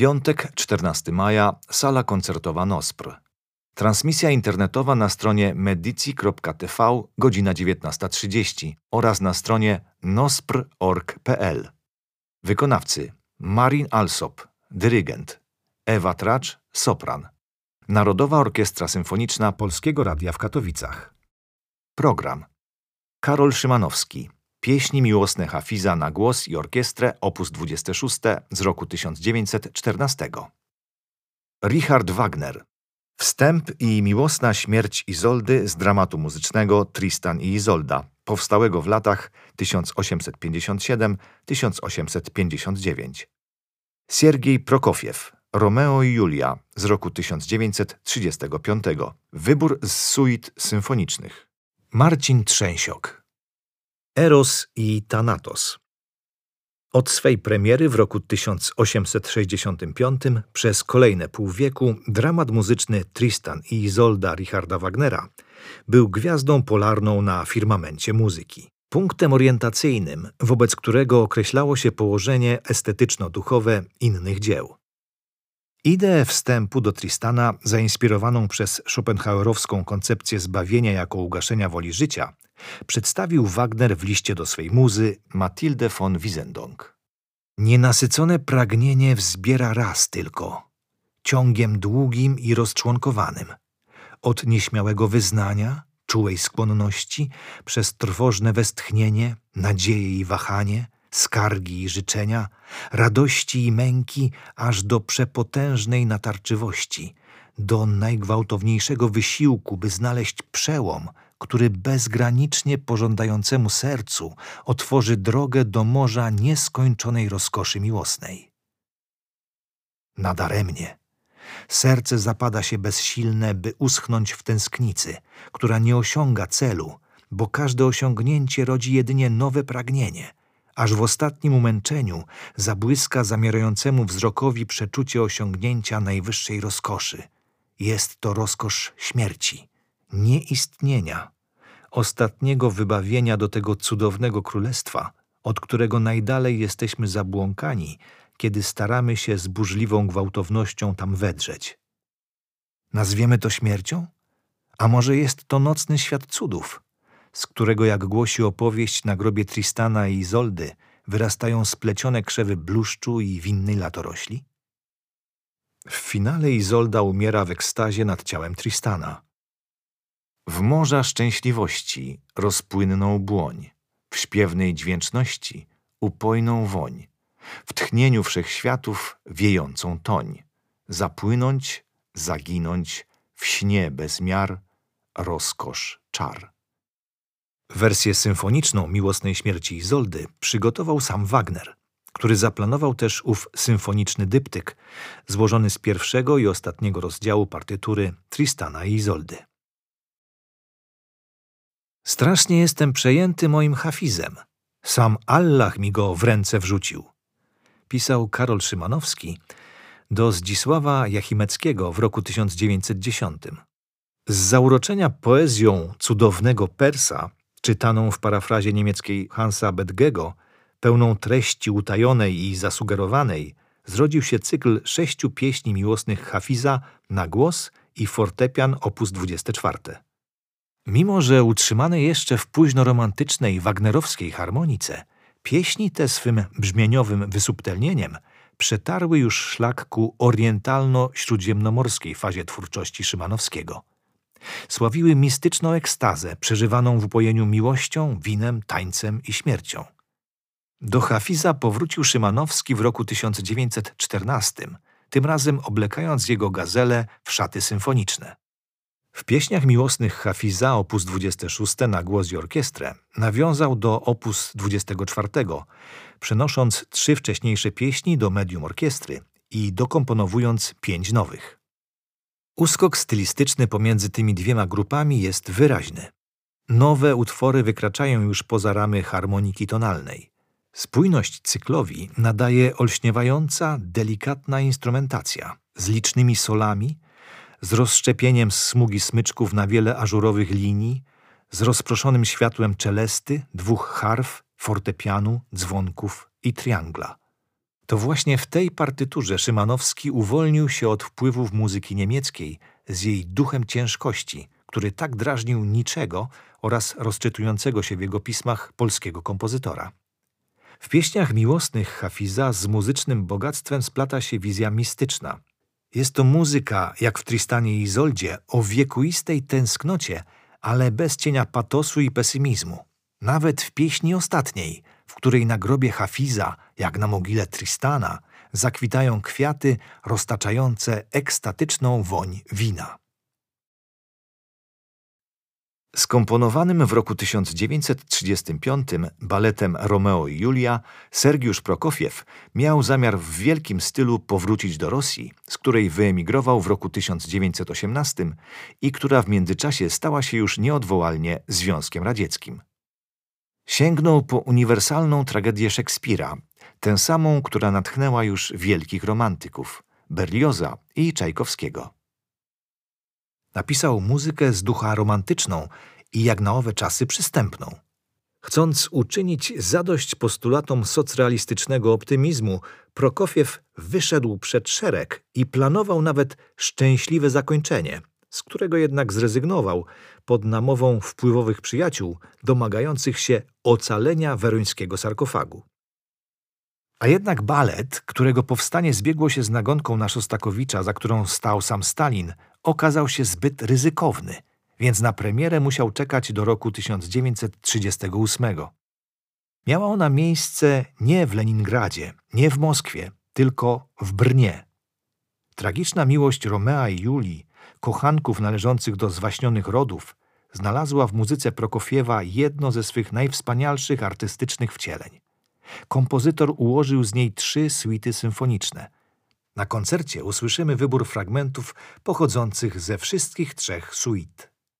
Piątek, 14 maja, sala koncertowa NOSPR. Transmisja internetowa na stronie medici.tv godzina 19.30 oraz na stronie nospr.org.pl. Wykonawcy Marin Alsop, dyrygent, Ewa Tracz, sopran. Narodowa Orkiestra Symfoniczna Polskiego Radia w Katowicach. Program Karol Szymanowski. Pieśni miłosne Hafiza na głos i orkiestrę op. 26 z roku 1914. Richard Wagner. Wstęp i miłosna śmierć Izoldy z dramatu muzycznego Tristan i Izolda, powstałego w latach 1857-1859. Siergiej Prokofiew. Romeo i Julia z roku 1935. Wybór z suit symfonicznych. Marcin Trzęsiok. Eros i Thanatos. Od swej premiery w roku 1865 przez kolejne pół wieku dramat muzyczny Tristan i Izolda Richarda Wagnera był gwiazdą polarną na firmamencie muzyki. Punktem orientacyjnym, wobec którego określało się położenie estetyczno-duchowe innych dzieł. Ideę wstępu do Tristana, zainspirowaną przez schopenhauerowską koncepcję zbawienia jako ugaszenia woli życia, przedstawił Wagner w liście do swej muzy Mathilde von Wiesendonck. Nienasycone pragnienie wzbiera raz tylko, ciągiem długim i rozczłonkowanym, od nieśmiałego wyznania, czułej skłonności, przez trwożne westchnienie, nadzieję i wahanie, skargi i życzenia, radości i męki, aż do przepotężnej natarczywości, do najgwałtowniejszego wysiłku, by znaleźć przełom, który bezgranicznie pożądającemu sercu otworzy drogę do morza nieskończonej rozkoszy miłosnej. Nadaremnie. Serce zapada się bezsilne, by uschnąć w tęsknicy, która nie osiąga celu, bo każde osiągnięcie rodzi jedynie nowe pragnienie, aż w ostatnim umęczeniu zabłyska zamierającemu wzrokowi przeczucie osiągnięcia najwyższej rozkoszy. Jest to rozkosz śmierci nieistnienia, ostatniego wybawienia do tego cudownego królestwa, od którego najdalej jesteśmy zabłąkani, kiedy staramy się z burzliwą gwałtownością tam wedrzeć. Nazwiemy to śmiercią? A może jest to nocny świat cudów, z którego, jak głosi opowieść na grobie Tristana i Izoldy, wyrastają splecione krzewy bluszczu i winnej latorośli? W finale Izolda umiera w ekstazie nad ciałem Tristana – w morza szczęśliwości rozpłynną błoń, w śpiewnej dźwięczności upojną woń, w tchnieniu wszechświatów wiejącą toń, zapłynąć, zaginąć, w śnie bez miar, rozkosz, czar. Wersję symfoniczną Miłosnej Śmierci Izoldy przygotował sam Wagner, który zaplanował też ów symfoniczny dyptyk, złożony z pierwszego i ostatniego rozdziału partytury Tristana i Izoldy. Strasznie jestem przejęty moim hafizem. Sam Allah mi go w ręce wrzucił. Pisał Karol Szymanowski do Zdzisława Jachimeckiego w roku 1910. Z zauroczenia poezją cudownego Persa, czytaną w parafrazie niemieckiej Hansa Bedgego, pełną treści utajonej i zasugerowanej, zrodził się cykl sześciu pieśni miłosnych Hafiza na głos i fortepian op. 24. Mimo, że utrzymane jeszcze w późno-romantycznej, wagnerowskiej harmonice, pieśni te swym brzmieniowym wysubtelnieniem przetarły już szlak ku orientalno-śródziemnomorskiej fazie twórczości Szymanowskiego. Sławiły mistyczną ekstazę przeżywaną w upojeniu miłością, winem, tańcem i śmiercią. Do Hafiza powrócił Szymanowski w roku 1914, tym razem oblekając jego gazelę w szaty symfoniczne. W pieśniach miłosnych Hafiza op. 26 na głos i orkiestrę nawiązał do op. 24, przenosząc trzy wcześniejsze pieśni do medium orkiestry i dokomponowując pięć nowych. Uskok stylistyczny pomiędzy tymi dwiema grupami jest wyraźny. Nowe utwory wykraczają już poza ramy harmoniki tonalnej. Spójność cyklowi nadaje olśniewająca, delikatna instrumentacja z licznymi solami, z rozszczepieniem smugi smyczków na wiele ażurowych linii, z rozproszonym światłem czelesty, dwóch harf, fortepianu, dzwonków i triangla. To właśnie w tej partyturze Szymanowski uwolnił się od wpływów muzyki niemieckiej z jej duchem ciężkości, który tak drażnił niczego oraz rozczytującego się w jego pismach polskiego kompozytora. W pieśniach miłosnych Hafiza z muzycznym bogactwem splata się wizja mistyczna. Jest to muzyka, jak w Tristanie i Izoldzie, o wiekuistej tęsknocie, ale bez cienia patosu i pesymizmu. Nawet w pieśni ostatniej, której na grobie Hafiza, jak na mogile Tristana, zakwitają kwiaty roztaczające ekstatyczną woń wina. Skomponowanym w roku 1935 baletem Romeo i Julia Sergiusz Prokofiew miał zamiar w wielkim stylu powrócić do Rosji, z której wyemigrował w roku 1918 i która w międzyczasie stała się już nieodwołalnie Związkiem Radzieckim. Sięgnął po uniwersalną tragedię Szekspira, tę samą, która natchnęła już wielkich romantyków Berlioza i Czajkowskiego. Napisał muzykę z ducha romantyczną i jak na owe czasy przystępną. Chcąc uczynić zadość postulatom socrealistycznego optymizmu, Prokofiew wyszedł przed szereg i planował nawet szczęśliwe zakończenie, z którego jednak zrezygnował pod namową wpływowych przyjaciół domagających się ocalenia werońskiego sarkofagu. A jednak balet, którego powstanie zbiegło się z nagonką na Szostakowicza, za którą stał sam Stalin, okazał się zbyt ryzykowny, więc na premierę musiał czekać do roku 1938. Miała ona miejsce nie w Leningradzie, nie w Moskwie, tylko w Brnie. Tragiczna miłość Romea i Julii, kochanków należących do zwaśnionych rodów, znalazła w muzyce Prokofiewa jedno ze swych najwspanialszych artystycznych wcieleń. Kompozytor ułożył z niej trzy suity symfoniczne – na koncercie usłyszymy wybór fragmentów pochodzących ze wszystkich trzech suit.